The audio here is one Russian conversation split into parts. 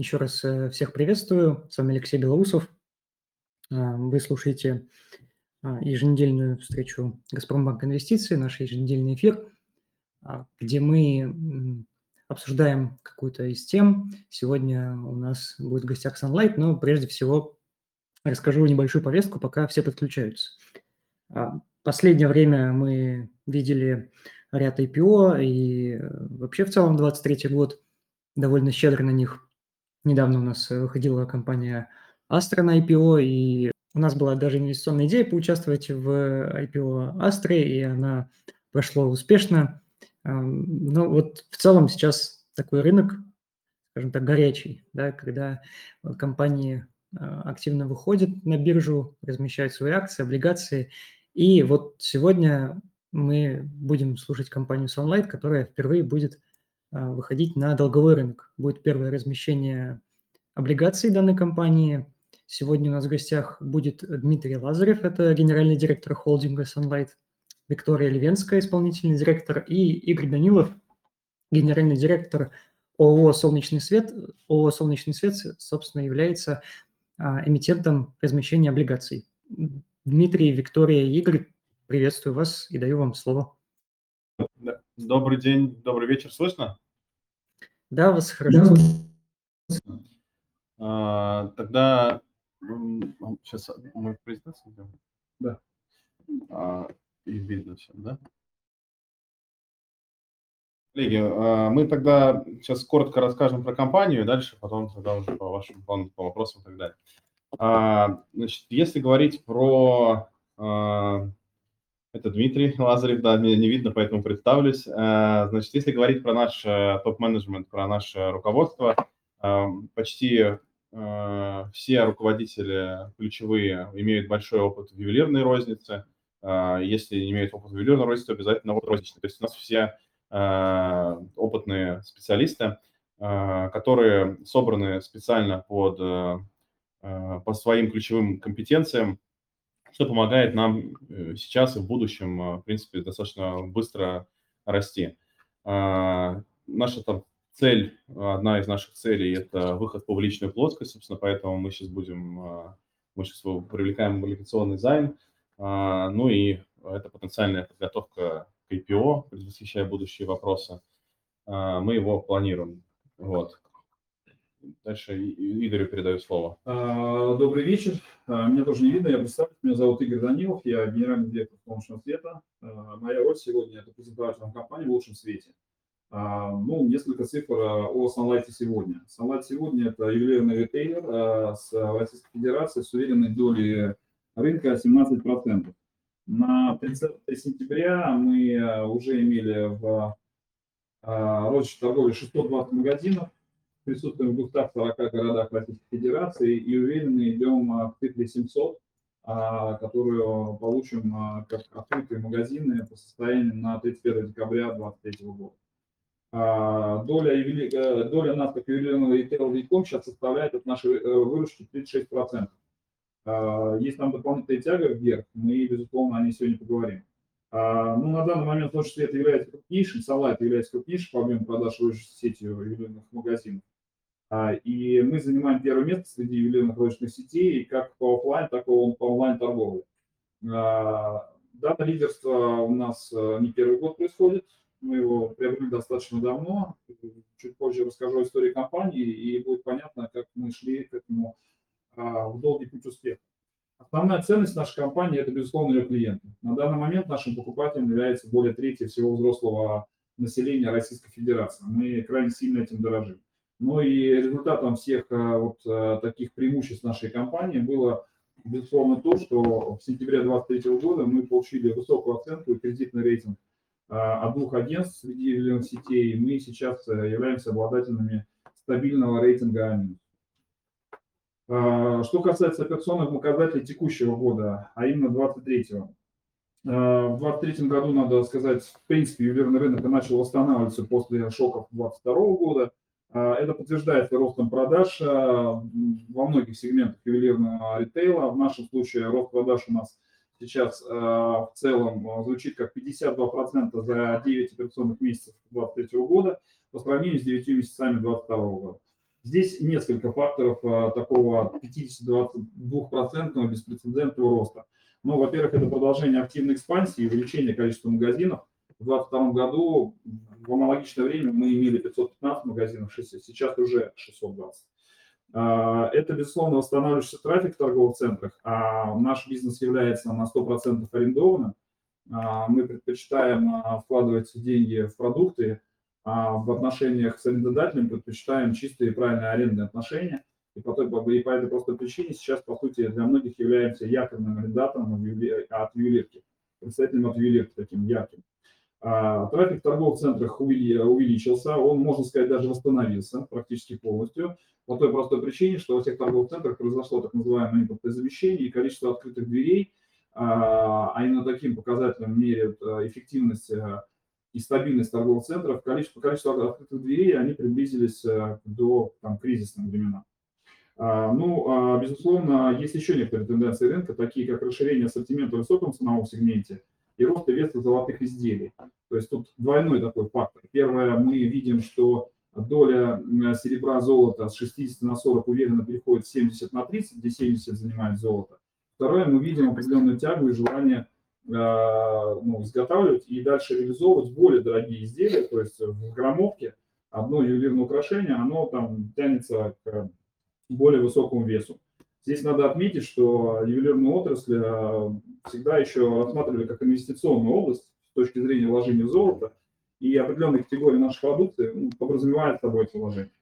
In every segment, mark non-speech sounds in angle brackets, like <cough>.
Еще раз э, всех приветствую. С вами Алексей Белоусов. А, вы слушаете а, еженедельную встречу «Газпромбанк Инвестиции», наш еженедельный эфир, а, где мы обсуждаем какую-то из тем. Сегодня у нас будет в гостях Sunlight, но прежде всего расскажу небольшую повестку, пока все подключаются. Последнее время мы видели ряд IPO, и э, вообще в целом 23 год довольно щедро на них Недавно у нас э, выходила компания Astra на IPO, и у нас была даже инвестиционная идея поучаствовать в IPO Astra, и она прошла успешно. Но вот в целом сейчас такой рынок, скажем так, горячий, да, когда компании а, активно выходят на биржу, размещают свои акции, облигации. И вот сегодня мы будем слушать компанию Sunlight, которая впервые будет выходить на долговой рынок. Будет первое размещение облигаций данной компании. Сегодня у нас в гостях будет Дмитрий Лазарев, это генеральный директор холдинга Sunlight, Виктория Левенская, исполнительный директор, и Игорь Данилов, генеральный директор ООО «Солнечный свет». ООО «Солнечный свет», собственно, является а, эмитентом размещения облигаций. Дмитрий, Виктория, Игорь, приветствую вас и даю вам слово. Добрый день, добрый вечер, слышно? Да, вас хорошо. А, тогда сейчас мы презентацию сделаем? Да. А, и видно все, да? Коллеги, а, мы тогда сейчас коротко расскажем про компанию, дальше потом тогда уже по вашим планам, по вопросам и так далее. А, значит, если говорить про а, это Дмитрий Лазарев, да, меня не видно, поэтому представлюсь. Э, значит, если говорить про наш э, топ-менеджмент, про наше руководство, э, почти все руководители ключевые имеют большой опыт в ювелирной рознице. Если не имеют опыт в ювелирной рознице, обязательно опыт розничный. То есть у нас все опытные специалисты, которые собраны специально под, по своим ключевым компетенциям, что помогает нам э, сейчас и в будущем, э, в принципе, достаточно быстро расти. А, наша там цель, одна из наших целей – это выход в публичную плоскость, собственно, поэтому мы сейчас будем, э, мы сейчас привлекаем облигационный займ, а, ну и это потенциальная подготовка к IPO, предвосхищая будущие вопросы. А, мы его планируем. Вот. Дальше Игорю передаю слово. А, добрый вечер. А, меня тоже не видно, я представлюсь. Меня зовут Игорь Данилов, я генеральный директор солнечного света. А, моя роль сегодня – это презентация компании в лучшем свете. Ну, несколько цифр о Sunlight сегодня. Sunlight сегодня – это ювелирный ритейлер с Российской Федерацией с уверенной долей рынка 17%. На 30 сентября мы уже имели в розничной торговле 620 магазинов, присутствуем в 240 городах Российской Федерации и уверенно идем а, к цифре 700, а, которую получим а, как открытые магазины по состоянию на 31 декабря 2023 года. Доля, э, доля нас как ювелирного ритейла Виком сейчас составляет от нашей э, выручки 36%. Есть там дополнительная тяга вверх, мы, безусловно, о ней сегодня поговорим. Ну, на данный момент Ночь Свет является крупнейшим, Салайт является крупнейшим по объему продаж сетью ювелирных магазинов. А, и мы занимаем первое место среди ювелирных розничных сетей, как по офлайн, так и по онлайн-торговле. А, дата лидерства у нас э, не первый год происходит. Мы его приобрели достаточно давно. Чуть позже расскажу историю компании, и будет понятно, как мы шли к этому а, в долгий путь успеха. Основная ценность нашей компании – это, безусловно, ее клиенты. На данный момент нашим покупателем является более трети всего взрослого населения Российской Федерации. Мы крайне сильно этим дорожим. Ну и результатом всех э, вот э, таких преимуществ нашей компании было, безусловно, то, что в сентябре 2023 года мы получили высокую оценку и кредитный рейтинг э, от двух агентств среди ювелирных сетей. Мы сейчас являемся обладателями стабильного рейтинга А-. Что касается операционных показателей текущего года, а именно 23-го. В 2023 году, надо сказать, в принципе, ювелирный рынок начал восстанавливаться после шоков 2022 года. А, это подтверждается ростом продаж а, во многих сегментах ювелирного ритейла. В нашем случае рост продаж у нас сейчас а, в целом звучит как 52% за 9 операционных месяцев 2023 года по сравнению с 9 месяцами 2022 года. Здесь несколько факторов такого 50-22% беспрецедентного роста. Ну, во-первых, это продолжение активной экспансии и увеличение количества магазинов. В 2022 году в аналогичное время мы имели 515 магазинов, сейчас уже 620. А, это, безусловно, восстанавливающийся трафик в торговых центрах, а наш бизнес является на 100% арендованным. А, мы предпочитаем а, вкладывать деньги в продукты, а в отношениях с арендодателем предпочитаем чистые и правильные арендные отношения. И по, той, и по этой простой причине сейчас, по сути, для многих являемся якорным арендатором от ювелирки, представителем от ювелирки таким ярким. А, трафик в торговых центрах увеличился, он, можно сказать, даже восстановился практически полностью, по той простой причине, что во всех торговых центрах произошло так называемое импортное замещение, и количество открытых дверей, а, а именно таким показателем меряют а, эффективность и стабильность торговых центров, количество, количество открытых дверей, они приблизились до там, кризисных времен. Ну, безусловно, есть еще некоторые тенденции рынка, такие как расширение ассортимента в высоком ценовом сегменте – и роста веса золотых изделий. То есть тут двойной такой фактор. Первое, мы видим, что доля серебра золота с 60 на 40 уверенно переходит с 70 на 30, где 70 занимает золото. Второе, мы видим определенную тягу и желание э, ну, изготавливать и дальше реализовывать более дорогие изделия, то есть в граммовке одно ювелирное украшение, оно там тянется к более высокому весу. Здесь надо отметить, что ювелирную отрасль э, всегда еще рассматривали как инвестиционную область с точки зрения вложения в золото, и определенные категории нашей продукции ну, подразумевают собой эти вложения.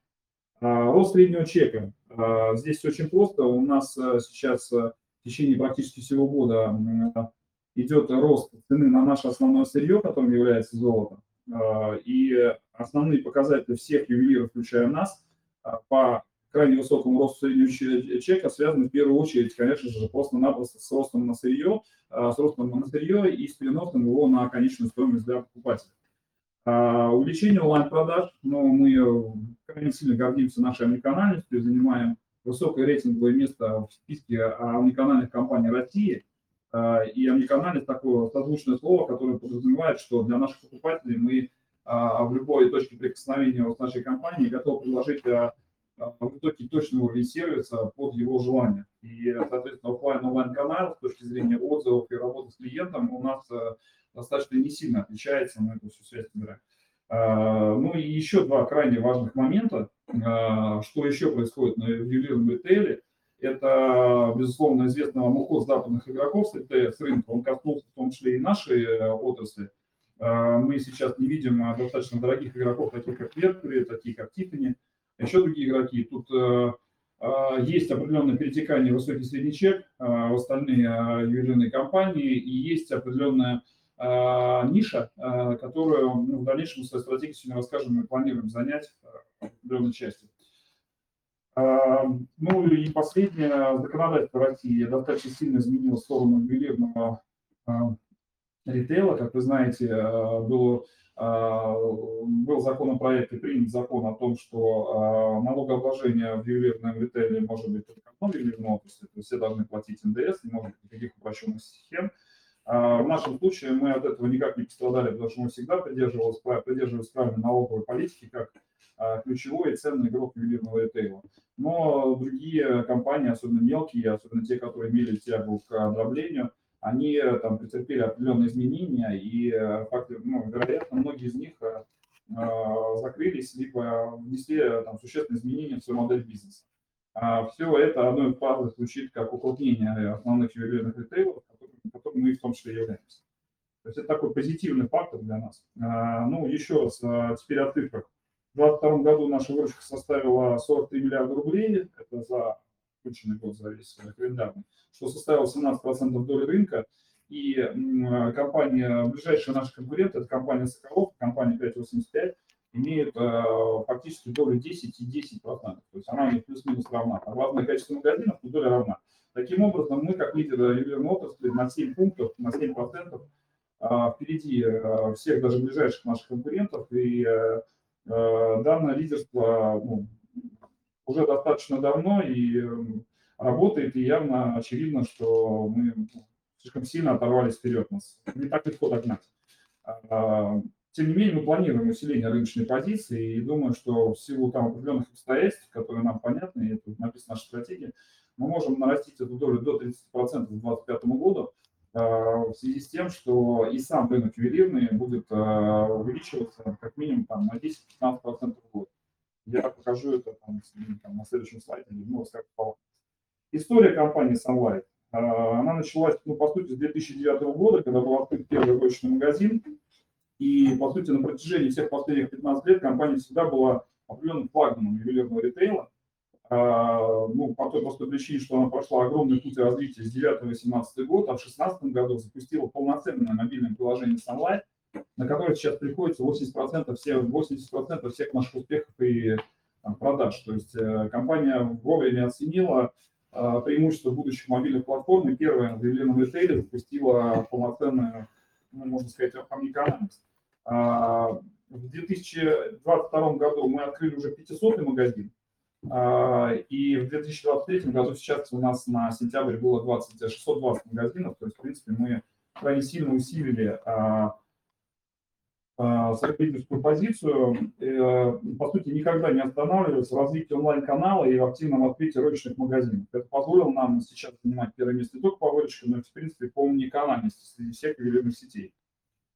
А, рост среднего чека. А, здесь очень просто. У нас сейчас в течение практически всего года идет рост цены на наше основное сырье, которым является золото. А, и основные показатели всех ювелиров, включая нас, по крайне высокому росту среднего чека связаны в первую очередь, конечно же, просто-напросто с ростом на сырье, а, с ростом на сырье и с переносом его на конечную стоимость для покупателя. А, увеличение онлайн-продаж, ну, мы крайне сильно гордимся нашей омниканальностью, занимаем высокое рейтинговое место в списке омниканальных компаний России. А, и омниканальность такое созвучное слово, которое подразумевает, что для наших покупателей мы в любой точке прикосновения с нашей компанией готовы предложить а, высокий точный уровень сервиса под его желание. И, соответственно, офлайн онлайн канал с точки зрения отзывов и работы с клиентом у нас э, достаточно не сильно отличается, мы эту всю связь собираем. А, ну и еще два крайне важных момента, а, что еще происходит на ювелирном ритейле. Это, безусловно, известный вам западных игроков с рынка. Он коснулся в том числе и нашей э, отрасли. Мы сейчас не видим достаточно дорогих игроков, таких как Mercury, таких как Tiffany, еще другие игроки. Тут э, э, есть определенное перетекание высокий средний чек э, в остальные ювелирные компании, и есть определенная ниша, которую ну, в дальнейшем в своей стратегии сегодня расскажем, мы планируем занять определенной частью. Ну и последнее, законодательство России достаточно сильно изменило сторону ювелирного ритейла. Как вы знаете, было а, был законопроект и принят закон о том, что а, налогообложение в ювелирном ритейле может быть только одной ювелирной отрасли, то есть все должны платить НДС, не может быть никаких упрощенных схем. А, в нашем случае мы от этого никак не пострадали, потому что мы всегда придерживались, придерживались правильной налоговой политики как ключевой и ценный игрок ювелирного ритейла. Но другие компании, особенно мелкие, особенно те, которые имели тягу к дроблению, они э, там претерпели определенные изменения, и э, ну, вероятно, многие из них э, закрылись, либо внесли там существенные изменения в свою модель бизнеса. А все это одной фразой звучит как уплотнение основных ювелирных ритейлов, которым мы в том числе являемся. То есть это такой позитивный фактор для нас. А, ну, еще раз, теперь о цифрах. В 2022 году наша выручка составила 43 миллиарда рублей, это за включенный год за весь календарный, что составило 17% доли рынка. И компания, ближайшие наши конкуренты, это компания Соколов, компания 585, имеет э, фактически долю 10 и 10 процентов. То есть она у них плюс-минус равна. А разное количество магазинов, но доля равна. Таким образом, мы, как лидер ювелирной отрасли, на 7 пунктов, на 7 процентов э, впереди э, всех даже ближайших наших конкурентов. И данное лидерство ну, уже достаточно давно и эм, работает, и явно очевидно, что мы слишком сильно оторвались вперед нас. Не так легко догнать. А, тем не менее, мы планируем усиление рыночной позиции и думаю, что в силу там определенных обстоятельств, которые нам понятны, и это написано в нашей стратегии, мы можем нарастить эту долю до 30% к 2025 году э, в связи с тем, что и сам рынок ювелирный будет э, увеличиваться как минимум там, на 10-15% в год. Я покажу это там, там, на следующем слайде, История компании Sunlight. Э, она началась, ну, по сути, с 2009 года, когда был открыт первый розничный магазин. И, по сути, на протяжении всех последних 15 лет компания всегда была определенным флагманом ювелирного ритейла. А, ну, по той простой причине, что она прошла огромный путь развития с 9 18 год, а в 16 году запустила полноценное мобильное приложение Sunlight, на которое сейчас приходится 80%, все, 80% всех наших успехов и там, продаж. То есть э, компания вовремя оценила э, преимущество будущих мобильных платформ и первая в ювелирном ритейле запустила полноценную, ну, можно сказать, омниканальность. А, в 2022 году мы открыли уже 500 магазин, а, и в 2023 году сейчас у нас на сентябрь было 20, 620 магазинов, то есть, в принципе, мы крайне сильно усилили а, свою лидерскую позицию, э, по сути, никогда не останавливались в развитии онлайн-канала и в активном открытии розничных магазинов. Это позволило нам сейчас занимать первое место не только по выручке, но и, в принципе, по уникальности среди всех ювелирных сетей.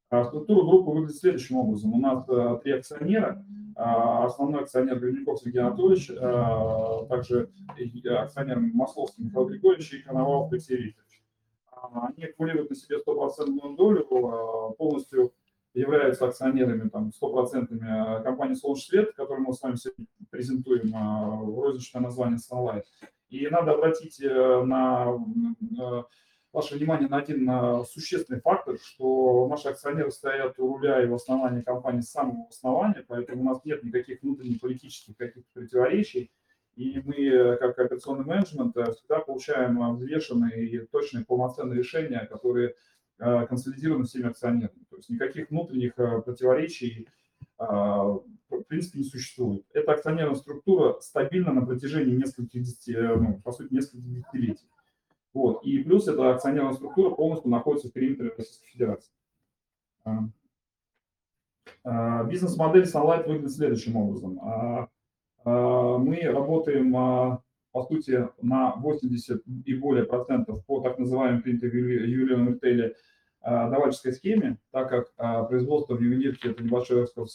Структура группы выглядит следующим образом. У нас э, три акционера. А, основной акционер Гребенников Сергей Анатольевич, а, также акционер Масловский Михаил Григорьевич и Коновалов Алексей Викторович. А, они аккумулируют на себе 100% долю, полностью являются акционерами, там, 100% компании «Солнечный свет», которую мы с вами сегодня презентуем в розничное название Sunlight. И надо обратить э, на ваше внимание на один существенный фактор, что наши акционеры стоят у руля и в основании компании с самого основания, поэтому у нас нет никаких внутренних политических каких-то противоречий, и мы, как операционный менеджмент, всегда получаем взвешенные и точные полноценные решения, которые э, консолидированы всеми акционерами. То есть никаких внутренних э, противоречий э, в принципе не существует. Эта акционерная структура стабильна на протяжении нескольких, ну, по сути, нескольких десятилетий. Вот. И плюс эта акционерная структура полностью находится в периметре Российской Федерации. А, бизнес-модель Sunlight выглядит следующим образом. А, мы работаем, по сути, на 80 и более процентов по так называемой принятой ювелирном ритейле давальческой схеме, так как производство в ювелирке – это небольшой экспорт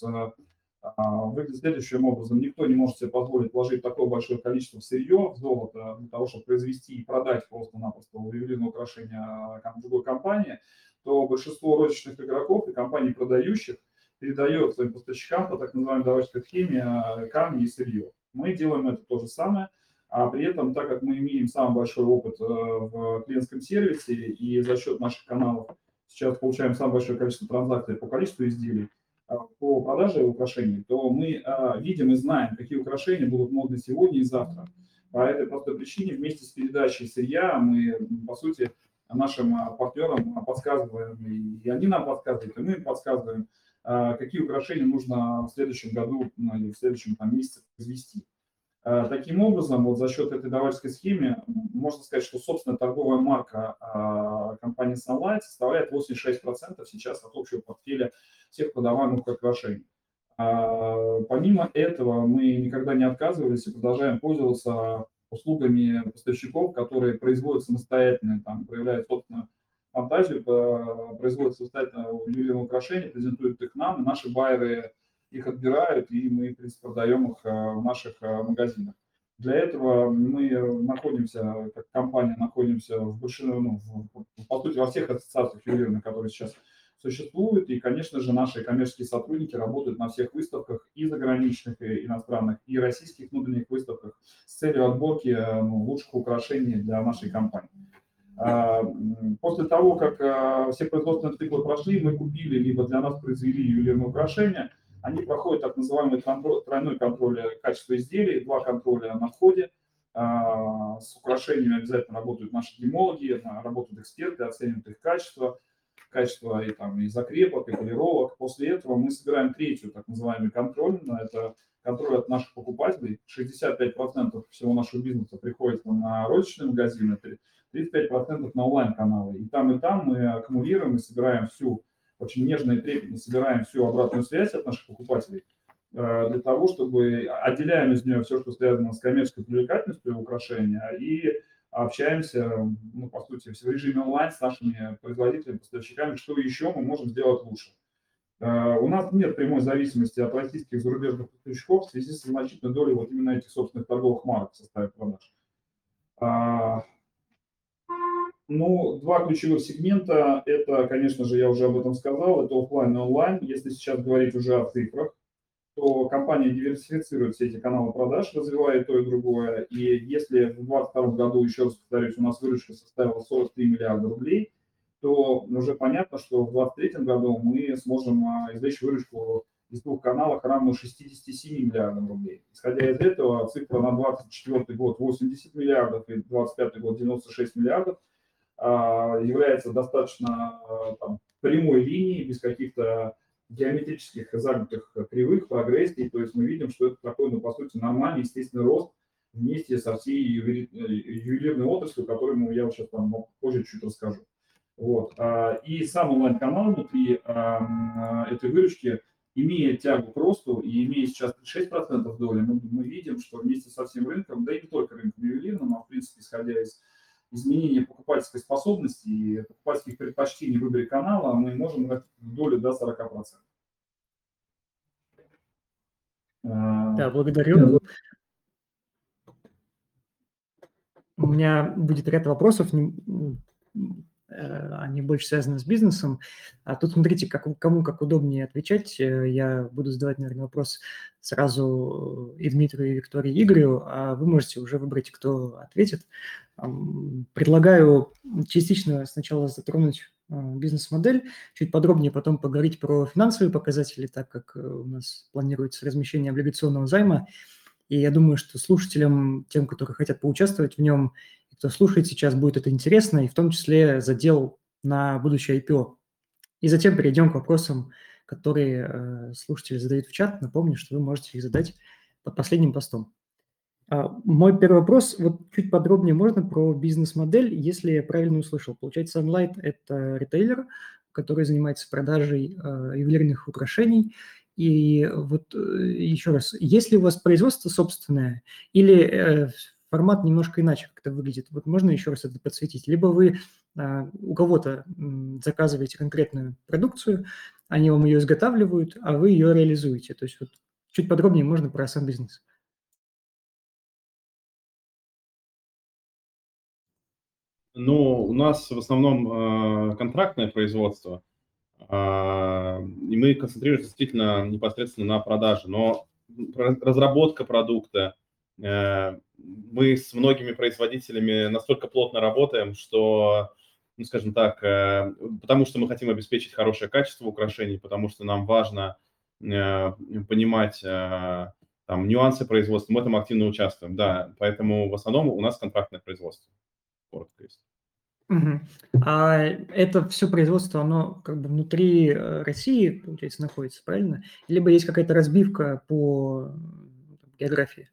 а, выглядит следующим образом. Никто не может себе позволить вложить такое большое количество сырье в золото для того, чтобы произвести и продать просто-напросто ювелирное украшение другой компании, то большинство розничных игроков и компаний, продающих, передает своим поставщикам по так называемой давательской схеме камни и сырье. Мы делаем это то же самое, а при этом, так как мы имеем самый большой опыт в клиентском сервисе и за счет наших каналов сейчас получаем самое большое количество транзакций по количеству изделий, а, по продаже украшений, то мы а, видим и знаем, какие украшения будут модны сегодня и завтра. По этой простой причине вместе с передачей сырья мы, по сути, нашим а, партнерам подсказываем, и они нам подсказывают, и мы им подсказываем, какие украшения нужно в следующем году ну, или в следующем там, месяце произвести. Э, таким образом, вот за счет этой давальской схемы, можно сказать, что собственная торговая марка а, компании Sunlight составляет 86% сейчас от общего портфеля всех продаваемых украшений. А, помимо этого, мы никогда не отказывались и продолжаем пользоваться услугами поставщиков, которые производят самостоятельно, там, проявляют собственную фантазию, производят самостоятельно ювелирные украшения, презентуют их нам, и наши байеры их отбирают, и мы, в принципе, продаем их э, в наших э, магазинах. Для этого мы находимся, как компания, находимся в большинстве, ну, по сути, во всех ассоциациях ювелирных, которые сейчас существуют. И, конечно же, наши коммерческие сотрудники работают на всех выставках и заграничных, и иностранных, и российских внутренних выставках с целью отборки э, ну, лучших украшений для нашей компании. А, после того, как все производственные циклы прошли, мы купили, либо для нас произвели ювелирные украшения – они проходят так называемый тройной контроль качества изделий, два контроля на входе. А, с украшениями обязательно работают наши гемологи, работают эксперты, оценивают их качество, качество и, там, и закрепок, и полировок. После этого мы собираем третью так называемый контроль. Это контроль от наших покупателей. 65% всего нашего бизнеса приходится на розничные магазины, 35% на онлайн-каналы. И там, и там мы аккумулируем и собираем всю очень нежно и трепетно собираем всю обратную связь от наших покупателей для того, чтобы отделяем из нее все, что связано с коммерческой привлекательностью украшения и общаемся, ну, по сути, в режиме онлайн с нашими производителями, поставщиками, что еще мы можем сделать лучше. Э, у нас нет прямой зависимости от российских зарубежных поставщиков в связи с значительной долей вот именно этих собственных торговых марок в составе продаж. Ну, два ключевых сегмента, это, конечно же, я уже об этом сказал, это офлайн и онлайн. Если сейчас говорить уже о цифрах, то компания диверсифицирует все эти каналы продаж, развивает то и другое. И если в 2022 году, еще раз повторюсь, у нас выручка составила 43 миллиарда рублей, то уже понятно, что в 2023 году мы сможем а, извлечь выручку из двух каналов равную 67 миллиардам рублей. Исходя из этого, цифра на 2024 год 80 миллиардов и 2025 год 96 миллиардов является достаточно а, там, прямой линией, без каких-то геометрических загнутых кривых, прогрессий. То есть мы видим, что это такой, ну, по сути, нормальный, естественный рост вместе со всей ювелирной отраслью, которую я сейчас там позже чуть расскажу. Вот. А, и сам онлайн-канал внутри этой выручки, имея тягу к росту и имея сейчас 36% доли, мы, мы видим, что вместе со всем рынком, да и не только рынком ювелирным, а в принципе, исходя из изменения покупательской способности и покупательских предпочтений в выборе канала, мы можем в долю до 40%. Да, благодарю. У меня будет ряд вопросов, Э, они больше связаны с бизнесом. А тут смотрите, как, кому как удобнее отвечать. Э, я буду задавать, наверное, вопрос сразу и Дмитрию, и Виктории, и Игорю, а вы можете уже выбрать, кто ответит. Предлагаю частично сначала затронуть э, бизнес-модель, чуть подробнее потом поговорить про финансовые показатели, так как у нас планируется размещение облигационного займа. И я думаю, что слушателям, тем, которые хотят поучаствовать в нем, кто слушает сейчас, будет это интересно, и в том числе задел на будущее IPO. И затем перейдем к вопросам, которые э, слушатели задают в чат. Напомню, что вы можете их задать под последним постом. А, мой первый вопрос, вот чуть подробнее можно про бизнес-модель, если я правильно услышал. Получается, Sunlight – это ритейлер, который занимается продажей э, ювелирных украшений. И вот э, еще раз, если у вас производство собственное или э, формат немножко иначе как-то выглядит. Вот можно еще раз это подсветить? Либо вы а, у кого-то заказываете конкретную продукцию, они вам ее изготавливают, а вы ее реализуете. То есть вот чуть подробнее можно про сам бизнес. Ну, у нас в основном э, контрактное производство, э, и мы концентрируемся действительно непосредственно на продаже, но разработка продукта, э, мы с многими производителями настолько плотно работаем, что, ну, скажем так, э, потому что мы хотим обеспечить хорошее качество украшений, потому что нам важно э, понимать э, там, нюансы производства, мы этом активно участвуем, да, поэтому в основном у нас контрактное производство, коротко есть. Угу. А это все производство, оно как бы внутри России, получается, находится, правильно? Либо есть какая-то разбивка по географии?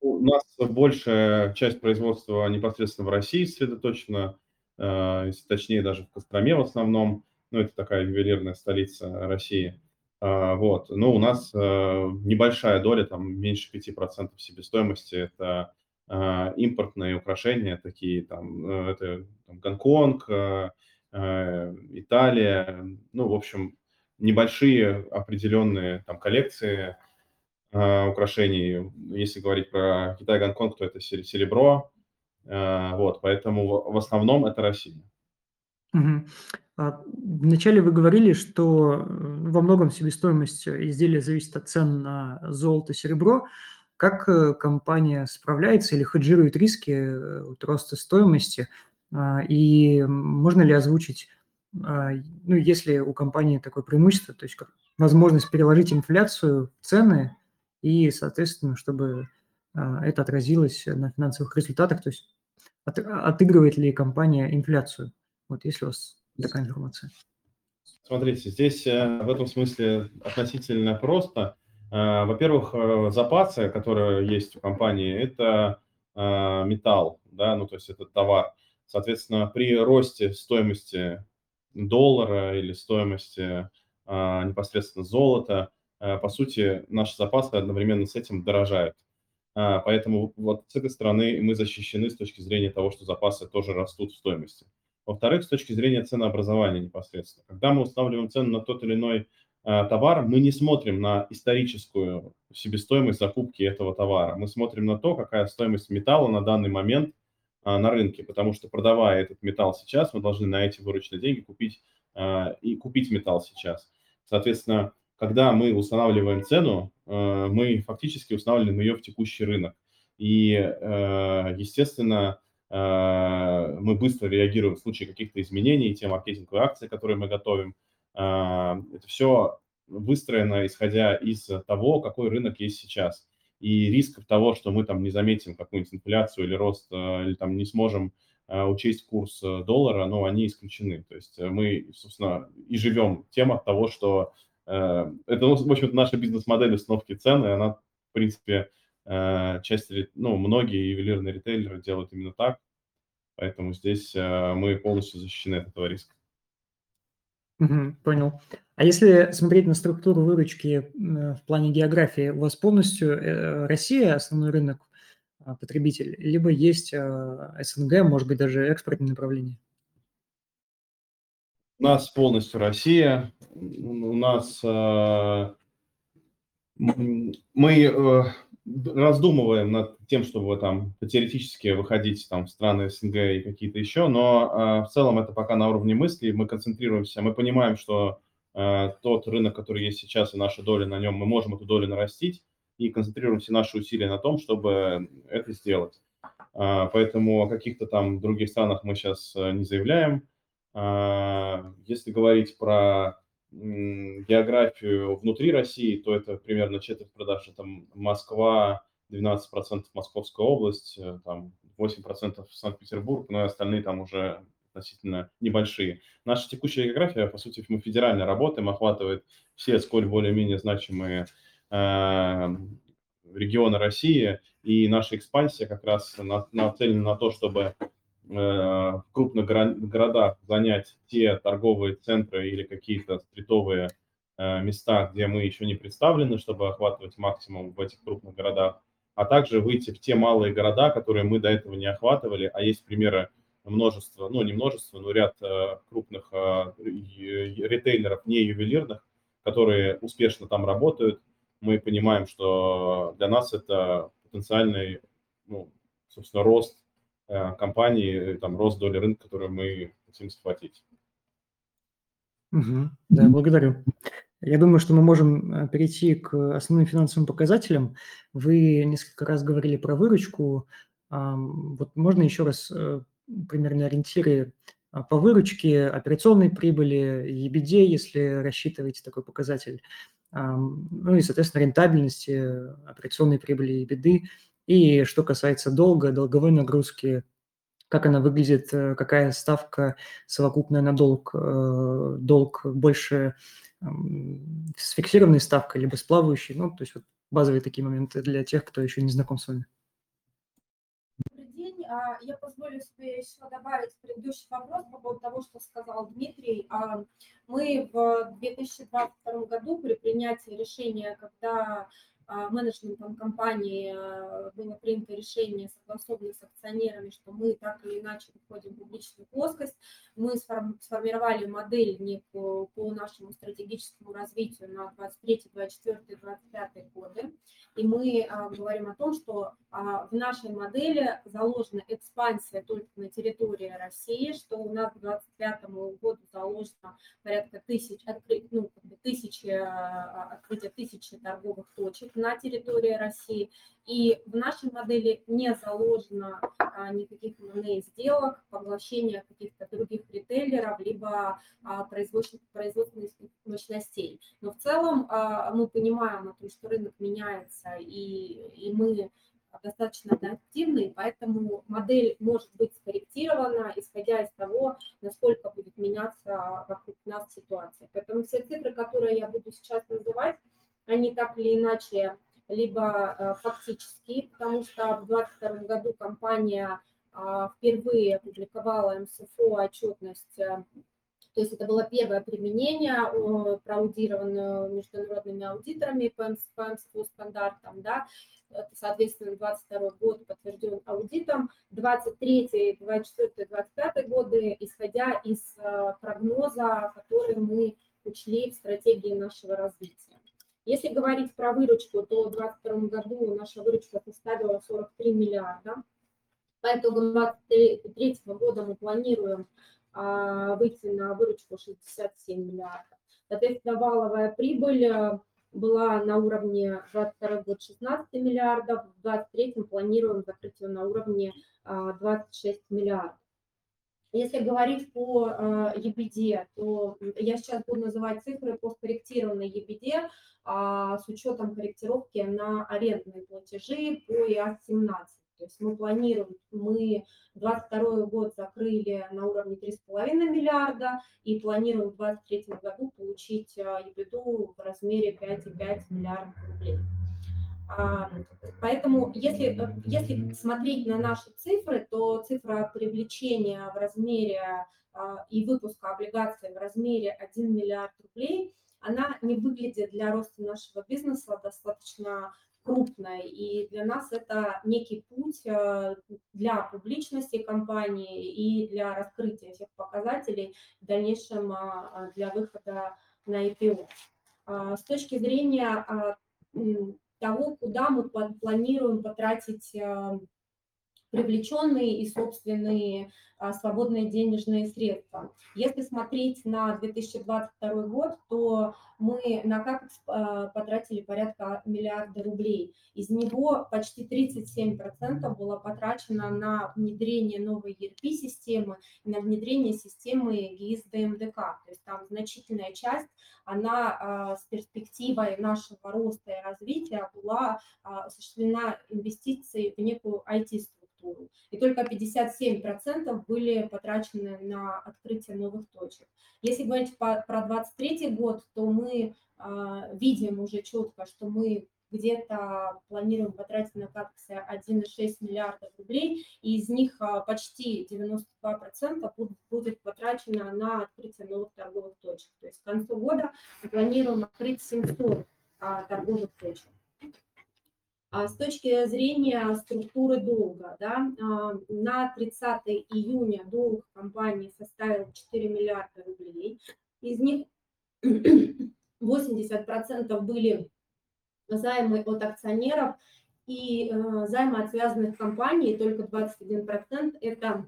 У нас большая часть производства непосредственно в России сосредоточена, э, если точнее даже в Костроме в основном. Ну, это такая ювелирная столица России. А, вот. Но у нас э, небольшая доля, там меньше 5% себестоимости, это э, импортные украшения, такие там, это там, Гонконг, Италия, ну, в общем, небольшие определенные там коллекции – э, украшений. Если говорить про Китай, Гонконг, то это серебро. Э, вот, поэтому в основном это Россия. Вначале вы говорили, что э, во многом себестоимость изделия зависит от цен на золото, серебро. Как э, компания справляется или хеджирует риски э, от роста стоимости? А, и можно ли озвучить, а, ну, если у компании такое преимущество, то есть возможность переложить инфляцию в цены и, соответственно, чтобы а, это отразилось на финансовых результатах, то есть от, отыгрывает ли компания инфляцию? Вот если у вас такая информация. Смотрите, здесь э, в этом смысле относительно просто. Э, во-первых, э, запасы, которые есть у компании, это металл, да, ну то есть это товар. Соответственно, при росте стоимости доллара или стоимости непосредственно золота, по сути, наши запасы одновременно с этим дорожают. Поэтому вот с этой стороны мы защищены с точки зрения того, что запасы тоже растут в стоимости. Во-вторых, с точки зрения ценообразования непосредственно. Когда мы устанавливаем цену на тот или иной э, товар, мы не смотрим на историческую себестоимость закупки этого товара. Мы смотрим на то, какая стоимость металла на данный момент э, на рынке, потому что продавая этот металл сейчас, мы должны на эти вырученные деньги купить э, и купить металл сейчас. Соответственно, когда мы устанавливаем цену, э, мы фактически устанавливаем ее в текущий рынок. И, э, естественно, Э, мы быстро реагируем в случае каких-то изменений, те маркетинговые акции, которые мы готовим. Э, это все выстроено, исходя из того, какой рынок есть сейчас. И рисков того, что мы там не заметим какую-нибудь инфляцию или рост, э, или там не сможем учесть курс доллара, но они исключены. То есть мы, собственно, и живем тем от того, что это, ну, в общем-то, наша бизнес-модель установки цены, она, в принципе, Э, часть, ну, многие ювелирные ритейлеры делают именно так, поэтому здесь э, мы полностью защищены от этого риска. Угу, понял. А если смотреть на структуру выручки в плане географии, у вас полностью э, Россия основной рынок а, потребитель, либо есть СНГ, может быть, даже экспортное направление? У нас полностью Россия. У нас мы раздумываем над тем, чтобы там теоретически выходить там, в страны СНГ и какие-то еще, но э, в целом это пока на уровне мысли, мы концентрируемся, мы понимаем, что э, тот рынок, который есть сейчас, и наша доля на нем, мы можем эту долю нарастить, и концентрируем все наши усилия на том, чтобы это сделать. Э, поэтому о каких-то там других странах мы сейчас не заявляем. Э, если говорить про географию внутри России, то это примерно четверть продаж, это Москва, 12% Московская область, э, там 8% Санкт-Петербург, но и остальные там уже относительно небольшие. Наша текущая география, по сути, мы федерально работаем, охватывает все сколь более-менее значимые э, регионы России, и наша экспансия как раз нацелена на то, чтобы в крупных городах занять те торговые центры или какие-то стритовые э, места, где мы еще не представлены, чтобы охватывать максимум в этих крупных городах, а также выйти в те малые города, которые мы до этого не охватывали, а есть примеры множество, ну не множество, но ряд э, крупных ритейлеров, не ювелирных, которые успешно там работают. Мы понимаем, что для нас это потенциальный, ну, собственно, рост Э, компании, там, рост доли рынка, который мы хотим схватить. Угу. Да, благодарю. Я думаю, что мы можем э, перейти к основным финансовым показателям. Вы несколько раз говорили про выручку. Вот можно еще раз э, примерно ориентиры а, по выручке, операционной прибыли, EBD, если рассчитываете такой показатель, ну и, соответственно, рентабельности, операционной прибыли и беды. И что касается долга, долговой нагрузки, как она выглядит, э, какая ставка совокупная на долг, э, долг больше с фиксированной ставкой, либо с плавающей, ну, то есть вот базовые такие моменты для тех, кто еще не знаком с вами. Добрый день. А, я позволю себе еще добавить предыдущий вопрос по поводу того, что сказал Дмитрий. А, мы в 2022 году при принятии решения, когда менеджментом компании а, было принято решение, согласованное с акционерами, что мы так или иначе выходим в публичную плоскость. Мы сформировали модель некую по нашему стратегическому развитию на 23, 24, 25 годы. И мы а, говорим о том, что в нашей модели заложена экспансия только на территории России, что у нас к 2025 году заложено порядка тысяч, ну, тысячи, открытия тысячи торговых точек на территории России. И в нашей модели не заложено а, никаких M&A сделок, поглощения каких-то других ритейлеров, либо а, производственных, мощностей. Но в целом а, мы понимаем, о том, что рынок меняется, и, и мы достаточно активны, поэтому модель может быть скорректирована, исходя из того, насколько будет меняться вокруг нас ситуация. Поэтому все цифры, которые я буду сейчас называть, они так или иначе либо э, фактические, потому что в 2022 году компания а, впервые опубликовала МСФО отчетность э, То есть это было первое применение, проаудированное международными аудиторами по МСФО стандартам, да, соответственно, 22 год подтвержден аудитом, 23, 24, 25 годы, исходя из э, прогноза, который мы учли в стратегии нашего развития. Если говорить про выручку, то в 2022 году наша выручка составила 43 миллиарда. По итогам 2023 года мы планируем а, выйти на выручку 67 миллиардов. Соответственно, валовая прибыль э, была на уровне 22 год 16 миллиардов, в 2023 планируем закрыть ее на уровне 26 а, миллиардов. Если говорить по EBD, то я сейчас буду называть цифры по скорректированной EBD с учетом корректировки на арендные платежи по ИАС-17. То есть мы планируем, мы 22 год закрыли на уровне 3,5 миллиарда и планируем в 2023 году получить EBITDA в размере 5,5 миллиардов рублей. А, поэтому если, если смотреть на наши цифры, то цифра привлечения в размере а, и выпуска облигаций в размере 1 миллиард рублей, она не выглядит для роста нашего бизнеса достаточно крупной. И для нас это некий путь а, для публичности компании и для раскрытия всех показателей в дальнейшем для выхода на IPO. С точки зрения того, куда мы планируем потратить э, привлеченные и собственные а, свободные денежные средства. Если смотреть на 2022 год, то мы на как а, потратили порядка миллиарда рублей. Из него почти 37% было потрачено на внедрение новой ERP-системы на внедрение системы ГИС ДМДК. То есть там значительная часть, она а, с перспективой нашего роста и развития была осуществлена инвестицией в некую IT-структуру инфраструктуру. И только 57% были потрачены на открытие новых точек. Если говорить по, про 2023 год, то мы а, видим уже четко, что мы где-то планируем потратить на капексе 1,6 миллиардов рублей, и из них а, почти 92% будет, будет потрачено на открытие новых торговых точек. То есть к концу года мы планируем открыть 700 а, торговых точек. А с точки зрения структуры долга, да, а, на 30 июня долг компании составил 4 миллиарда рублей. Из них <clears throat> 80% были займы от акционеров и э, займы от связанных компаний, только 21% это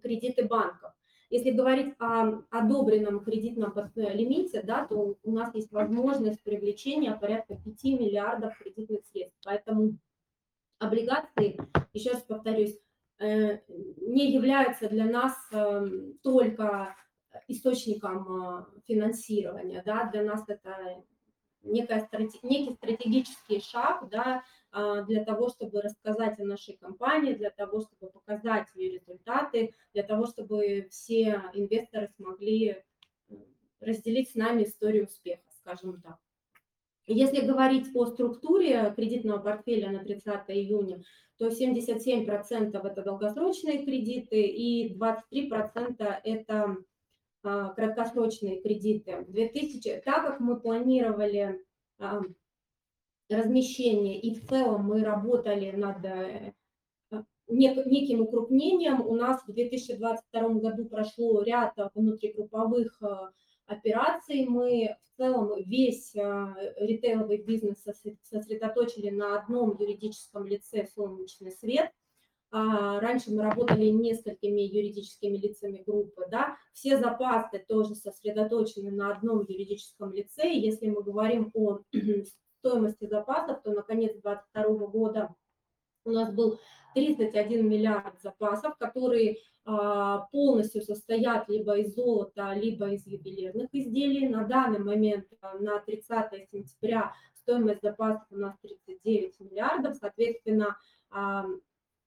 кредиты банков. Если говорить о одобренном кредитном лимите, да, то у нас есть возможность привлечения порядка 5 миллиардов кредитных средств. Поэтому облигации, еще раз повторюсь, э, не являются для нас эм, только источником э, финансирования. Да, для нас это некая, некий стратегический шаг да, для того, чтобы рассказать о нашей компании, для того, чтобы показать ее результаты, для того, чтобы все инвесторы смогли разделить с нами историю успеха, скажем так. Если говорить о структуре кредитного портфеля на 30 июня, то 77% это долгосрочные кредиты и 23% это а, краткосрочные кредиты. 2000, так как мы планировали а, размещение и в целом мы работали над э, неким укрупнением, у нас в 2022 году прошло ряд внутригрупповых а, операций. Мы в целом весь ритейловый бизнес сосредоточили на одном юридическом лице «Солнечный свет», а, раньше мы работали несколькими юридическими лицами группы, да, все запасы тоже сосредоточены на одном юридическом лице. Если мы говорим о <clears throat> стоимости запасов, то на конец 2022 года у нас был 31 миллиард запасов, которые а, полностью состоят либо из золота, либо из ювелирных изделий. На данный момент, а, на 30 сентября, стоимость запасов у нас 39 миллиардов, соответственно,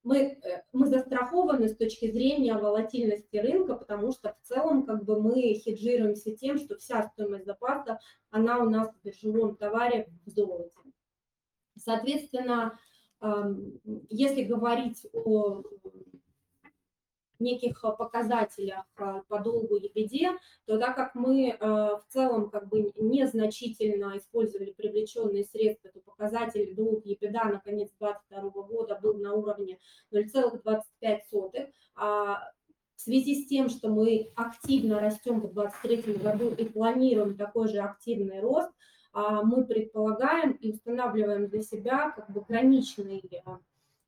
мы, э, мы застрахованы с точки зрения волатильности рынка, потому что в целом как бы мы хеджируемся тем, что вся стоимость запаса, она у нас в биржевом товаре в золоте. Соответственно, если говорить о неких показателях по долгу EBD, то так как мы в целом как бы незначительно использовали привлеченные средства, то показатель долг EBITDA на конец 2022 года был на уровне 0,25, а в связи с тем, что мы активно растем в 2023 году и планируем такой же активный рост, а, мы предполагаем и устанавливаем для себя как бы граничный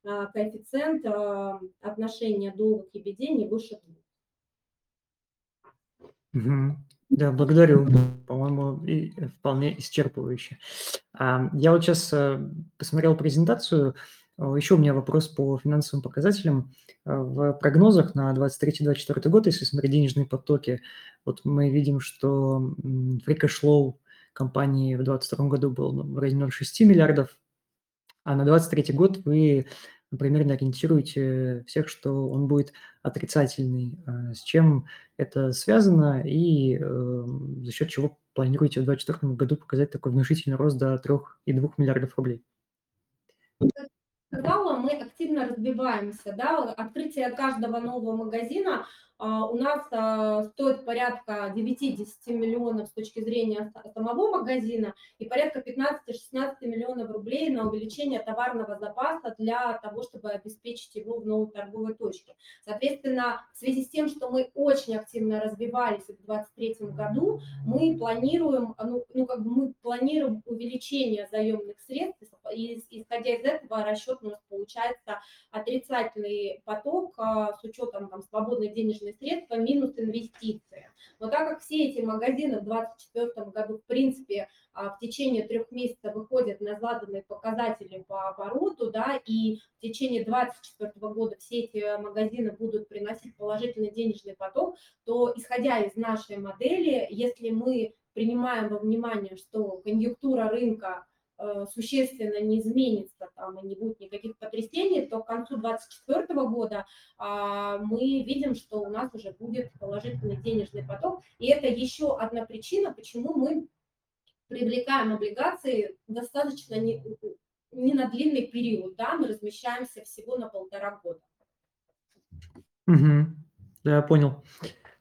коэффициент а, отношения долга к EBD не выше двух. Да, благодарю. По-моему, вполне исчерпывающе. Я вот сейчас э, посмотрел презентацию. Еще у меня вопрос по финансовым показателям. В прогнозах на 2023-2024 год, если смотреть денежные потоки, вот мы видим, что flow компании в 2022 году был в районе 0,6 миллиардов, а на 2023 год вы примерно ориентируете всех, что он будет отрицательный. А с чем это связано и э, за счет чего планируете в 2024 году показать такой внушительный рост до 3,2 миллиардов рублей? сказала, мы активно развиваемся. Да? Открытие каждого нового магазина у нас а, стоит порядка 9-10 миллионов с точки зрения самого магазина и порядка 15-16 миллионов рублей на увеличение товарного запаса для того, чтобы обеспечить его в новой торговой точке. Соответственно, в связи с тем, что мы очень активно развивались в 2023 году, мы планируем, ну, ну как бы мы планируем увеличение заемных средств, и исходя из этого расчет у нас получается отрицательный поток а, с учетом там, свободной денежной средства минус инвестиции. Но так как все эти магазины в 2024 году, в принципе, а, в течение трех месяцев выходят на заданные показатели по обороту, да, и в течение 2024 года все эти магазины будут приносить положительный денежный поток, то, исходя из нашей модели, если мы принимаем во внимание, что конъюнктура рынка существенно не изменится там и не будет никаких потрясений, то к концу 2024 года а, мы видим, что у нас уже будет положительный денежный поток. И это еще одна причина, почему мы привлекаем облигации достаточно не, не на длинный период, да, мы размещаемся всего на полтора года. Угу. Да, понял.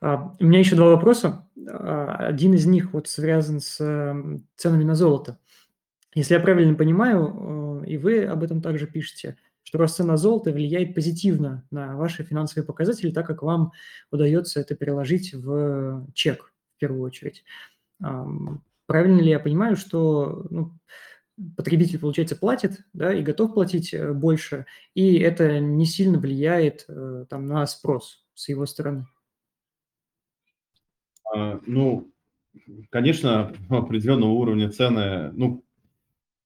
А, у меня еще два вопроса. А, один из них вот связан с ценами на золото. Если я правильно понимаю, э, и вы об этом также пишете, что рост цена золота влияет позитивно на ваши финансовые показатели, так как вам удается это переложить в чек в первую очередь. Правильно ли я понимаю, что ну, потребитель, получается, платит да, и готов платить э, больше, и это не сильно влияет э, там, на спрос с его стороны? А, ну, конечно, определенного уровня цены, ну,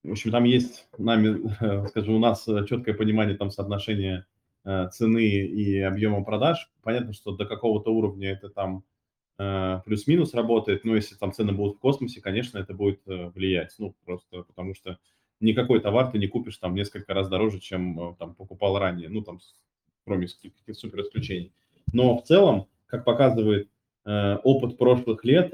в общем, там есть нами, <laughs> скажем, у нас э, четкое понимание там соотношения э, цены и объема продаж. Понятно, что до какого-то уровня это там э, плюс-минус работает, но если там цены будут в космосе, конечно, это будет влиять. Ну, просто потому что никакой товар ты не купишь там несколько раз дороже, чем там покупал ранее, ну, там, кроме каких-то супер исключений. Но в целом, как показывает опыт прошлых лет,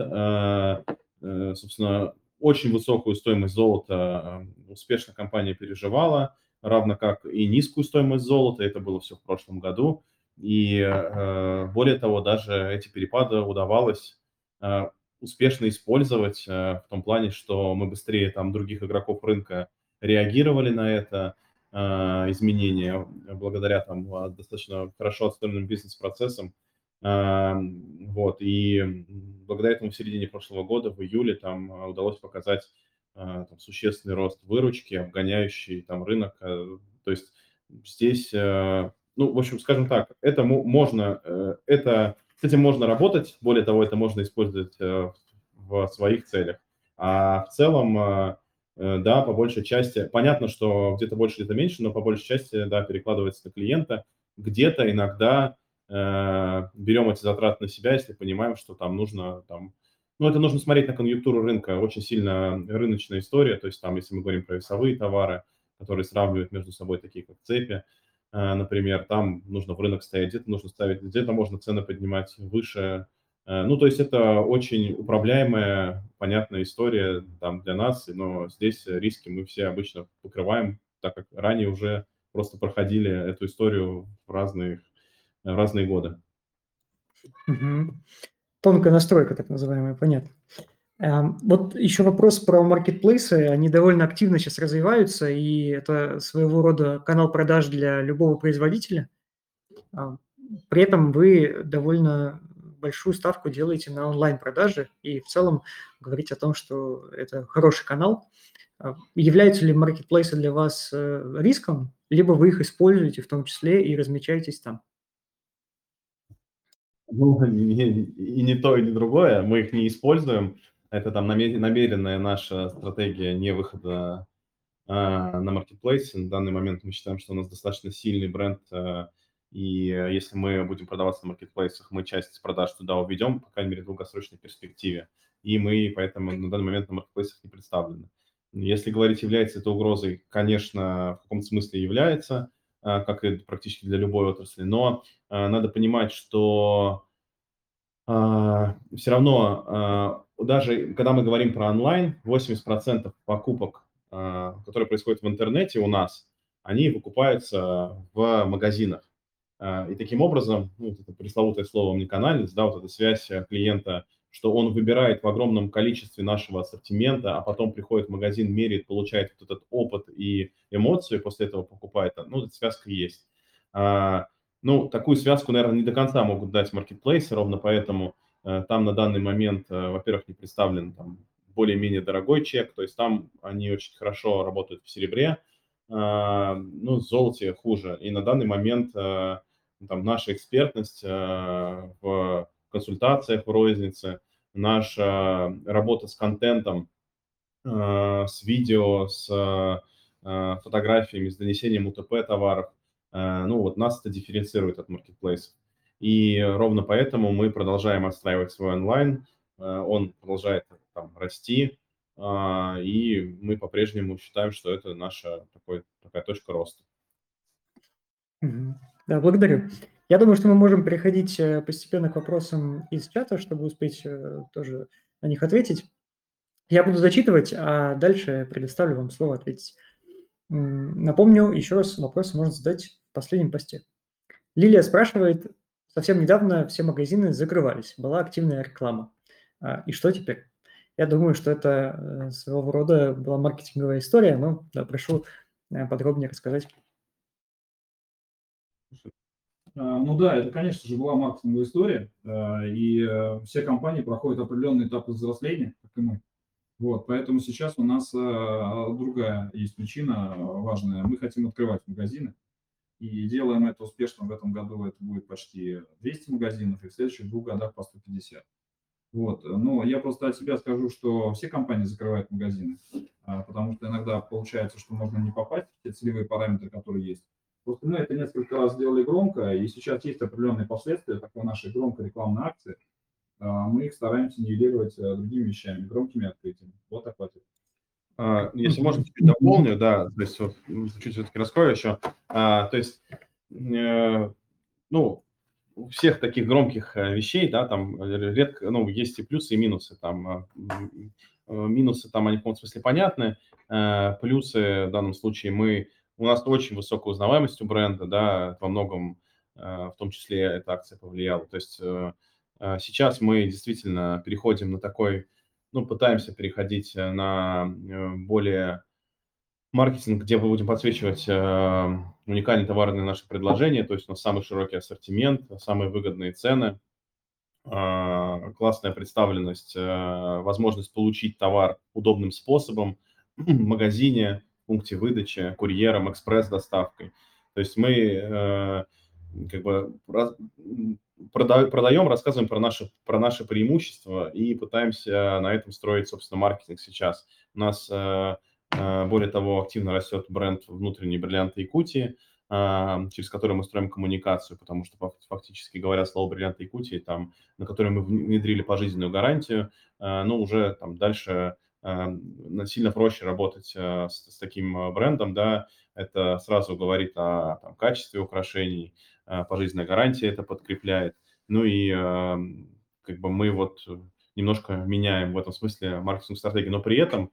собственно, очень высокую стоимость золота э, успешно компания переживала, равно как и низкую стоимость золота. Это было все в прошлом году. И э, более того, даже эти перепады удавалось э, успешно использовать в том плане, что мы быстрее там других игроков рынка реагировали на это изменение благодаря там достаточно хорошо отстроенным бизнес-процессам. Вот, и благодаря этому в середине прошлого года, в июле, там а, удалось показать а, там, существенный рост выручки, обгоняющий там рынок. Э, то есть здесь, э, ну, в общем, скажем так, это можно, э, это, с этим можно работать, более того, это можно использовать в своих целях. А в целом, да, по большей части, понятно, что где-то больше, где-то меньше, но по большей части, да, перекладывается на клиента. Где-то иногда берем эти затраты на себя, если понимаем, что там нужно, там, ну, это нужно смотреть на конъюнктуру рынка, очень сильно рыночная история, то есть там, если мы говорим про весовые товары, которые сравнивают между собой такие, как цепи, э, например, там нужно в рынок стоять, где-то нужно ставить, где-то можно цены поднимать выше, э, ну, то есть это очень управляемая, понятная история там для нас, но здесь риски мы все обычно покрываем, так как ранее уже просто проходили эту историю в разных в разные годы. Угу. Тонкая настройка, так называемая, понятно. Эм, вот еще вопрос про маркетплейсы. Они довольно активно сейчас развиваются, и это своего рода канал продаж для любого производителя. А, при этом вы довольно большую ставку делаете на онлайн-продажи и в целом говорите о том, что это хороший канал. А, являются ли маркетплейсы для вас э, риском, либо вы их используете в том числе и размечаетесь там? Ну, <laughs> и не то, и не другое. Мы их не используем. Это там намеренная наша стратегия не выхода а, на маркетплейсе. На данный момент мы считаем, что у нас достаточно сильный бренд, а, и если мы будем продаваться на маркетплейсах, мы часть продаж туда уведем, по крайней мере, в долгосрочной перспективе. И мы поэтому на данный момент на маркетплейсах не представлены. Если говорить, является это угрозой, конечно, в каком-то смысле является, как и практически для любой отрасли, но а, надо понимать, что а, все равно, даже когда мы говорим про онлайн, 80% покупок, которые происходят в интернете у нас, они выкупаются в магазинах. И таким образом, ну, это пресловутое слово омниканальность, да, вот эта связь клиента что он выбирает в огромном количестве нашего ассортимента, а потом приходит в магазин, меряет, получает вот этот опыт и эмоции, после этого покупает. Ну, эта связка есть. А, ну, такую связку, наверное, не до конца могут дать маркетплейсы, ровно поэтому а, там на данный момент, а, во-первых, не представлен там более-менее дорогой чек, то есть там они очень хорошо работают в серебре, а, ну, в золоте хуже. И на данный момент а, там наша экспертность в консультациях в рознице, наша работа с контентом, э, с видео, с э, фотографиями, с донесением УТП товаров, э, ну вот нас это дифференцирует от маркетплейсов. И ровно поэтому мы продолжаем отстраивать свой онлайн, он продолжает там расти, и мы по-прежнему считаем, что это наша такой, такая точка роста. Да, благодарю. Я думаю, что мы можем переходить э, постепенно к вопросам из чата, чтобы успеть э, тоже на них ответить. Я буду зачитывать, а дальше предоставлю вам слово ответить. Напомню, еще раз вопросы можно задать в последнем посте. Лилия спрашивает, совсем недавно все магазины закрывались, была активная реклама. А, и что теперь? Я думаю, что это э, своего рода была маркетинговая история, но да, прошу подробнее рассказать. А, ну да, это, конечно же, была маркетинговая история, а, и э, все компании проходят определенный этап взросления, как и мы. Вот, поэтому сейчас у нас а, другая есть причина важная. Мы хотим открывать магазины, и делаем это успешно. В этом году это будет почти 200 магазинов, и в следующих двух годах по 150. Вот. Но я просто от себя скажу, что все компании закрывают магазины, потому что иногда получается, что можно не попасть в те целевые параметры, которые есть. Просто мы это несколько раз сделали громко, и сейчас есть определенные последствия такой нашей громкой рекламной акции. А, мы их стараемся нивелировать э, другими вещами, громкими открытиями. Вот так вот. А, если можно, чуть дополню, да, то есть вот, чуть все-таки раскрою еще. А, то есть, э, ну, у всех таких громких э, вещей, да, там редко, ну, есть и плюсы, и минусы. Там минусы там, они в каком смысле понятны, плюсы в данном случае мы у нас очень высокая узнаваемость у бренда, да, во многом, э, в том числе эта акция повлияла. То есть э, э, сейчас мы действительно переходим на такой, ну, пытаемся переходить на более маркетинг, где мы будем подсвечивать уникальные товарные наши предложения, то есть у нас самый широкий ассортимент, самые выгодные цены, классная представленность, возможность получить товар удобным способом <clears throat> в магазине, пункте выдачи, курьером, экспресс-доставкой. То есть мы э, как бы продаем, рассказываем про наши, про наши преимущества и пытаемся на этом строить, собственно, маркетинг сейчас. У нас, э, э, более того, активно растет бренд внутренней бриллианты Якутии, через который мы строим коммуникацию, потому что фактически говоря слово бриллианты Якутии, там, на который мы внедрили пожизненную гарантию, ну, уже там дальше сильно проще работать э, с, с таким э, брендом, да, это сразу говорит о там, качестве украшений, пожизненная гарантия это подкрепляет. Ну и как бы мы вот немножко меняем в этом смысле маркетинг стратегию, но при этом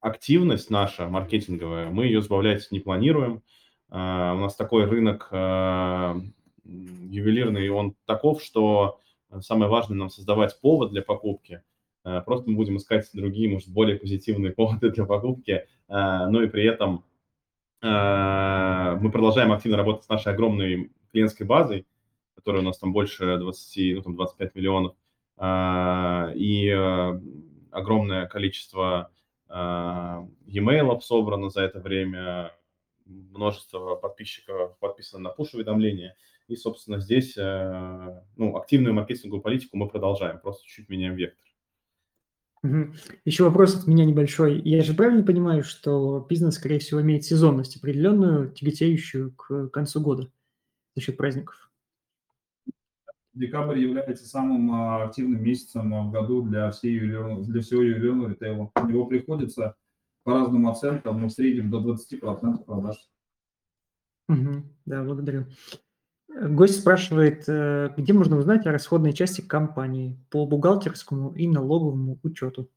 активность наша маркетинговая, мы ее сбавлять не планируем. У нас такой рынок ювелирный, он таков, что самое важное нам создавать повод для покупки. Просто мы будем искать другие, может, более позитивные <laughs> поводы для покупки, но и при этом мы продолжаем активно работать с нашей огромной клиентской базой, которая у нас там больше 20, ну, там 25 миллионов, и огромное количество e-mail собрано за это время, множество подписчиков подписано на push-уведомления. И, собственно, здесь ну, активную маркетинговую политику мы продолжаем, просто чуть меняем вектор. Угу. Еще вопрос от меня небольшой. Я же правильно понимаю, что бизнес, скорее всего, имеет сезонность определенную, тяготеющую к концу года за счет праздников? Декабрь является самым а, активным месяцем в году для, всей ювелирного, для всего ювелирного ритейла. У него приходится по разным оценкам, но в среднем до 20% продаж. Угу, да, благодарю. Гость спрашивает, э, где можно узнать о расходной части компании по бухгалтерскому и налоговому учету?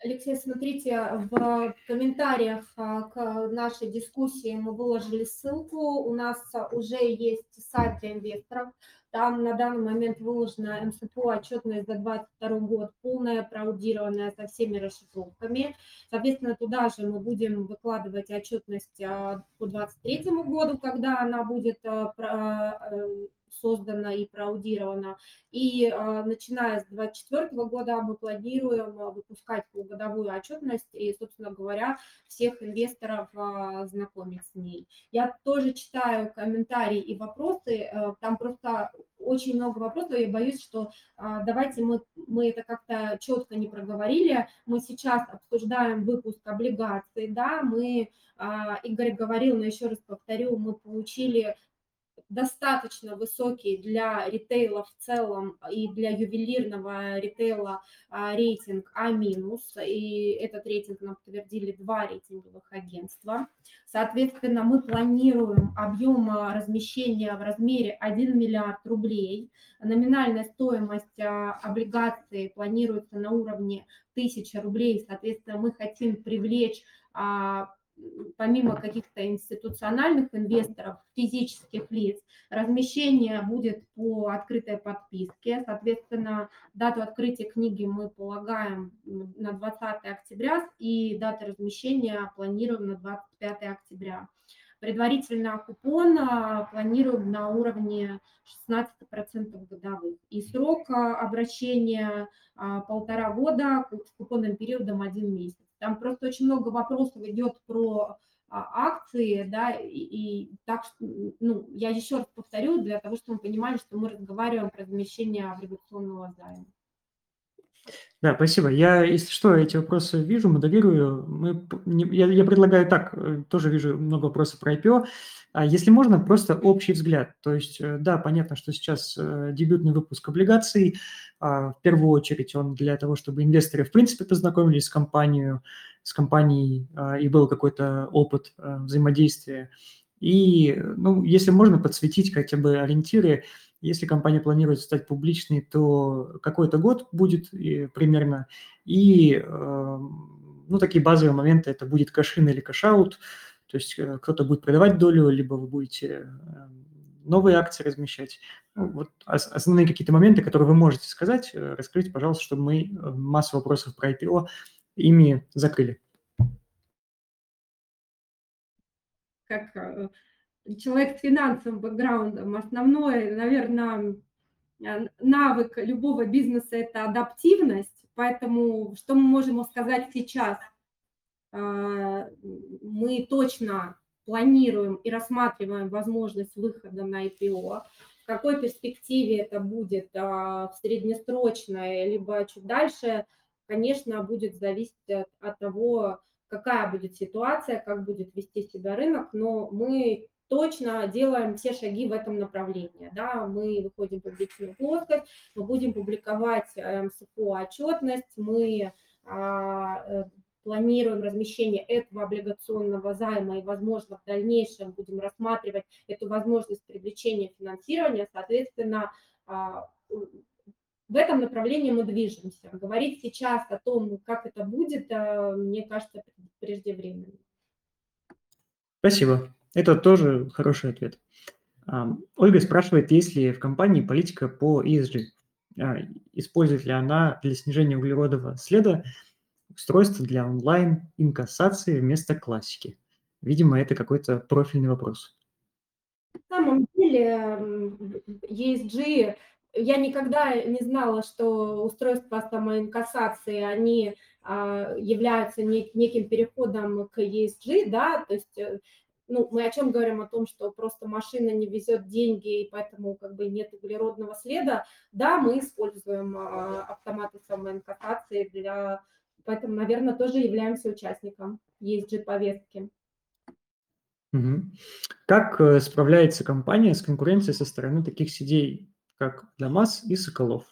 Алексей, смотрите, в комментариях а, к нашей дискуссии мы выложили ссылку. У нас уже есть сайт для инвесторов. Там на данный момент выложена МСПО отчетность за 2022 год, полная, проаудированная со всеми расшифровками. Соответственно, туда же мы будем выкладывать отчетность а, по 2023 году, когда она будет а, создана и проаудирована. И э, начиная с 2024 года мы планируем а, выпускать полугодовую отчетность и, собственно говоря, всех инвесторов э, знакомить с ней. Я тоже читаю комментарии и вопросы, там просто очень много вопросов, я боюсь, что а, давайте мы, мы это как-то четко не проговорили. Мы сейчас обсуждаем выпуск облигаций, да, мы, а, Игорь говорил, но еще раз повторю, мы получили достаточно высокий для ритейла в целом и для ювелирного ритейла а, рейтинг А-, и этот рейтинг нам подтвердили два рейтинговых агентства. Соответственно, мы планируем объем а, размещения в размере 1 миллиард рублей. Номинальная стоимость а, облигаций планируется на уровне 1000 рублей. Соответственно, мы хотим привлечь помимо каких-то институциональных инвесторов, физических лиц, размещение будет по открытой подписке. Соответственно, дату открытия книги мы полагаем на 20 октября и дату размещения планируем на 25 октября. Предварительно купон планируем на уровне 16% годовых. И срок обращения а, полтора года с купонным периодом один месяц. Там просто очень много вопросов идет про а, акции, да, и, и так, ну, я еще раз повторю, для того, чтобы мы понимали, что мы разговариваем про замещение облигационного займа. Да, спасибо. Я, если что, эти вопросы вижу, моделирую. Мы, я, я предлагаю так, э, тоже вижу много вопросов про IPO. А если можно, просто общий взгляд. То есть, э, да, понятно, что сейчас э, дебютный выпуск облигаций, а, в первую очередь он для того, чтобы инвесторы в принципе познакомились с компанией, с компанией а, и был какой-то опыт взаимодействия. И, ну, если можно подсветить хотя бы ориентиры, если компания планирует стать публичной, то какой-то год будет примерно. И э, ну, такие базовые моменты, это будет cash-in или cash-out, то есть э, кто-то будет продавать долю, либо вы будете э, новые акции размещать. Ну, вот основные какие-то моменты, которые вы можете сказать, раскрыть, пожалуйста, чтобы мы массу вопросов про IPO ими закрыли. Как человек с финансовым бэкграундом, основной, наверное, э, навык любого бизнеса – это адаптивность. Поэтому что мы можем сказать сейчас? Э, мы точно планируем и рассматриваем возможность выхода на IPO. В какой перспективе это будет, э, в среднесрочной, либо чуть дальше, конечно, будет зависеть от, от того, какая будет ситуация, как будет вести себя рынок, но мы точно делаем все шаги в этом направлении. Да? Мы выходим в публичную плоскость, мы будем публиковать э, МСФО отчетность, мы а, э, планируем размещение этого облигационного займа и, возможно, в дальнейшем будем рассматривать эту возможность привлечения финансирования, соответственно, а, в этом направлении мы движемся. Говорить сейчас о том, как это будет, э, мне кажется, преждевременно. Спасибо. Это тоже хороший ответ. А, Ольга спрашивает, есть ли в компании политика по ESG. А, Использует ли она для снижения углеродового следа устройство для онлайн-инкассации вместо классики? Видимо, это какой-то профильный вопрос. На самом деле ESG, я никогда не знала, что устройства самоинкассации, они а, являются нек- неким переходом к ESG, да, то есть э, ну, мы о чем говорим? О том, что просто машина не везет деньги, и поэтому как бы нет углеродного следа. Да, мы используем а, автоматы самоинкассации для... Поэтому, наверное, тоже являемся участником ESG-повестки. Как э, справляется компания с конкуренцией со стороны таких сетей, как ДАМАС и Соколов?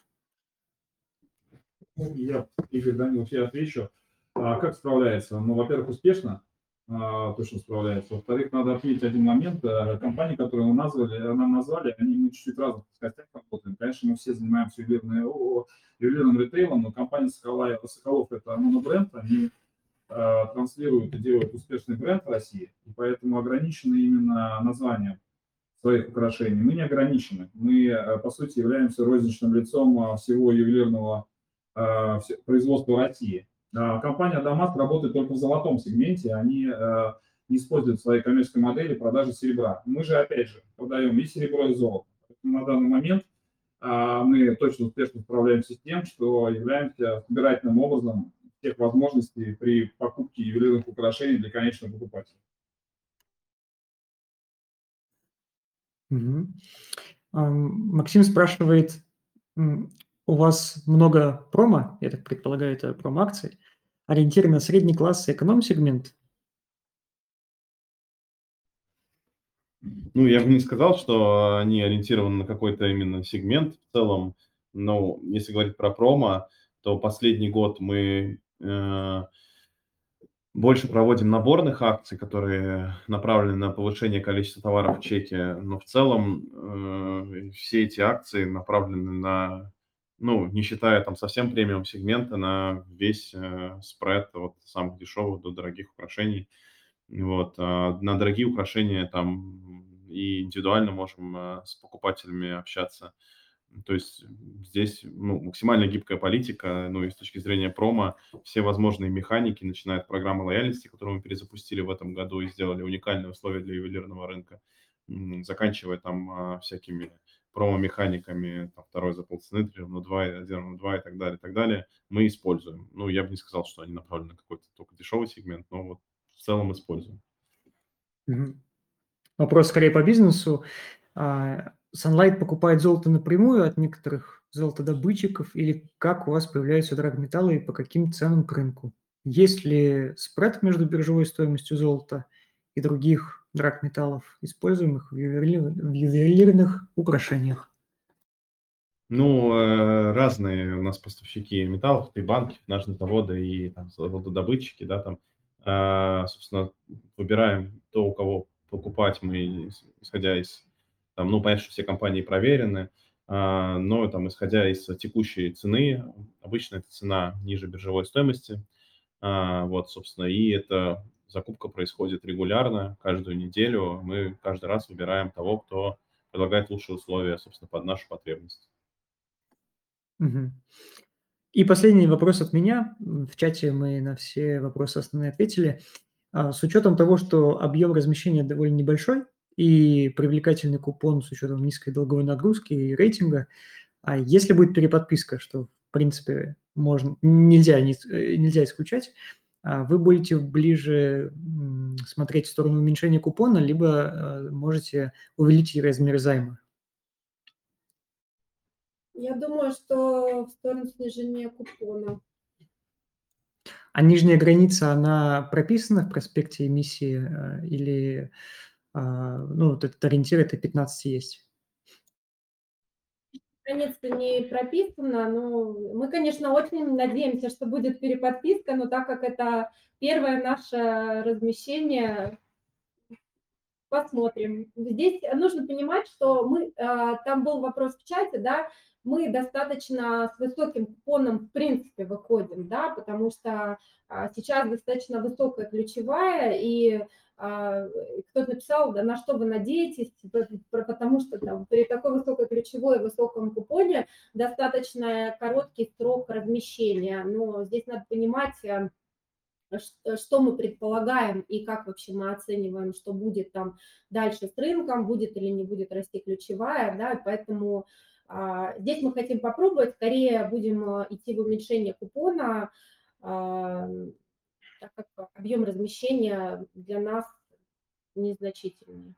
Ну, Я, Игорь Данилов, я отвечу. А как справляется? Ну, во-первых, успешно, точно справляется. Во-вторых, надо отметить один момент. А, Компании, которые мы назвали, нам назвали, они мы чуть-чуть разных плоскостях работаем. Конечно, мы все занимаемся о, ювелирным ритейлом, но компания Сокола- Соколов – это монобренд, они а, транслируют и делают успешный бренд в России, и поэтому ограничены именно названием своих украшений. Мы не ограничены. Мы, а, по сути, являемся розничным лицом а, всего ювелирного а, все- производства России. А, Компания Дамаск работает только в золотом сегменте, они а, не используют в своей коммерческой модели продажи серебра. Мы же, опять же, продаем и серебро, и золото. На данный момент а, мы точно успешно справляемся с тем, что являемся собирательным образом всех возможностей при покупке ювелирных украшений для конечного покупателя. Максим спрашивает, у вас много промо, я так предполагаю, это промо-акций, ориентированы на средний класс и эконом-сегмент? Ну, я бы не сказал, что они ориентированы на какой-то именно сегмент в целом. Но если говорить про промо, то последний год мы э, больше проводим наборных акций, которые направлены на повышение количества товаров в чеке. Но в целом э, все эти акции направлены на, ну, не считая там совсем премиум сегмента, на весь э, спред от самых дешевых до дорогих украшений. Вот, а на дорогие украшения там и индивидуально можем э, с покупателями общаться. То есть здесь ну, максимально гибкая политика, ну и с точки зрения промо, все возможные механики, начиная от программы лояльности, которую мы перезапустили в этом году и сделали уникальные условия для ювелирного рынка, заканчивая там а, всякими промо-механиками, второй за полцены, три равно два, один равно два и так далее, и так далее, мы используем. Ну, я бы не сказал, что они направлены на какой-то только дешевый сегмент, но вот в целом используем. Мгм. Вопрос скорее по бизнесу. А, Sunlight покупает золото напрямую от некоторых золотодобытчиков или как у вас появляются драгметаллы и по каким ценам к рынку? Есть ли спред между биржевой стоимостью золота и других драгметаллов, используемых в ювелир- в ювелирных украшениях? Ну, э, разные у нас поставщики металлов, и банки, нажные заводы и там золотодобытчики, да, там, А, собственно, выбираем то, у кого покупать мы, ис- исходя из, там, ну, понятно, что все компании проверены, а, но там, исходя из текущей цены, обычно это цена ниже биржевой стоимости, вот, собственно, и эта закупка происходит регулярно, каждую неделю, мы каждый раз выбираем того, кто предлагает лучшие условия, собственно, под нашу потребность. Мгм. И последний вопрос от меня. В чате мы на все вопросы основные ответили. А, С учетом того, что объем размещения довольно небольшой и привлекательный купон с учетом низкой долговой нагрузки и рейтинга, а если будет переподписка, что в принципе можно, нельзя, не- э, нельзя исключать, вы будете ближе смотреть в сторону уменьшения купона, либо э, можете увеличить размер займа. Я думаю, что в сторону снижения купона. А нижняя граница, она прописана в проспекте эмиссии э, или, а, ну, вот этот ориентир это 15 есть? Граница не прописана, но мы, конечно, очень надеемся, что будет переподписка, но так как это первое наше размещение, посмотрим. Здесь нужно понимать, что мы, а, там был вопрос в чате, да, мы достаточно с высоким купоном в принципе выходим, да, потому что а, сейчас достаточно высокая ключевая, и кто-то написал, да на что вы надеетесь, п- потому что там при такой высокой ключевой и высоком купоне достаточно короткий срок размещения. Но здесь надо понимать, а, ш- что мы предполагаем и как вообще мы оцениваем, что будет там дальше с рынком, будет или не будет расти ключевая, да, поэтому а, здесь мы хотим попробовать, скорее будем а, идти в уменьшение купона, а, так как объем размещения для нас незначительный.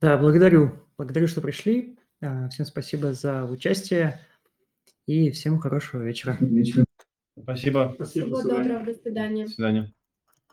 Да, благодарю. Благодарю, что пришли. А, Всем спасибо за участие и всем хорошего вечера. Спасибо. Спасибо, доброго, до свидания. До свидания.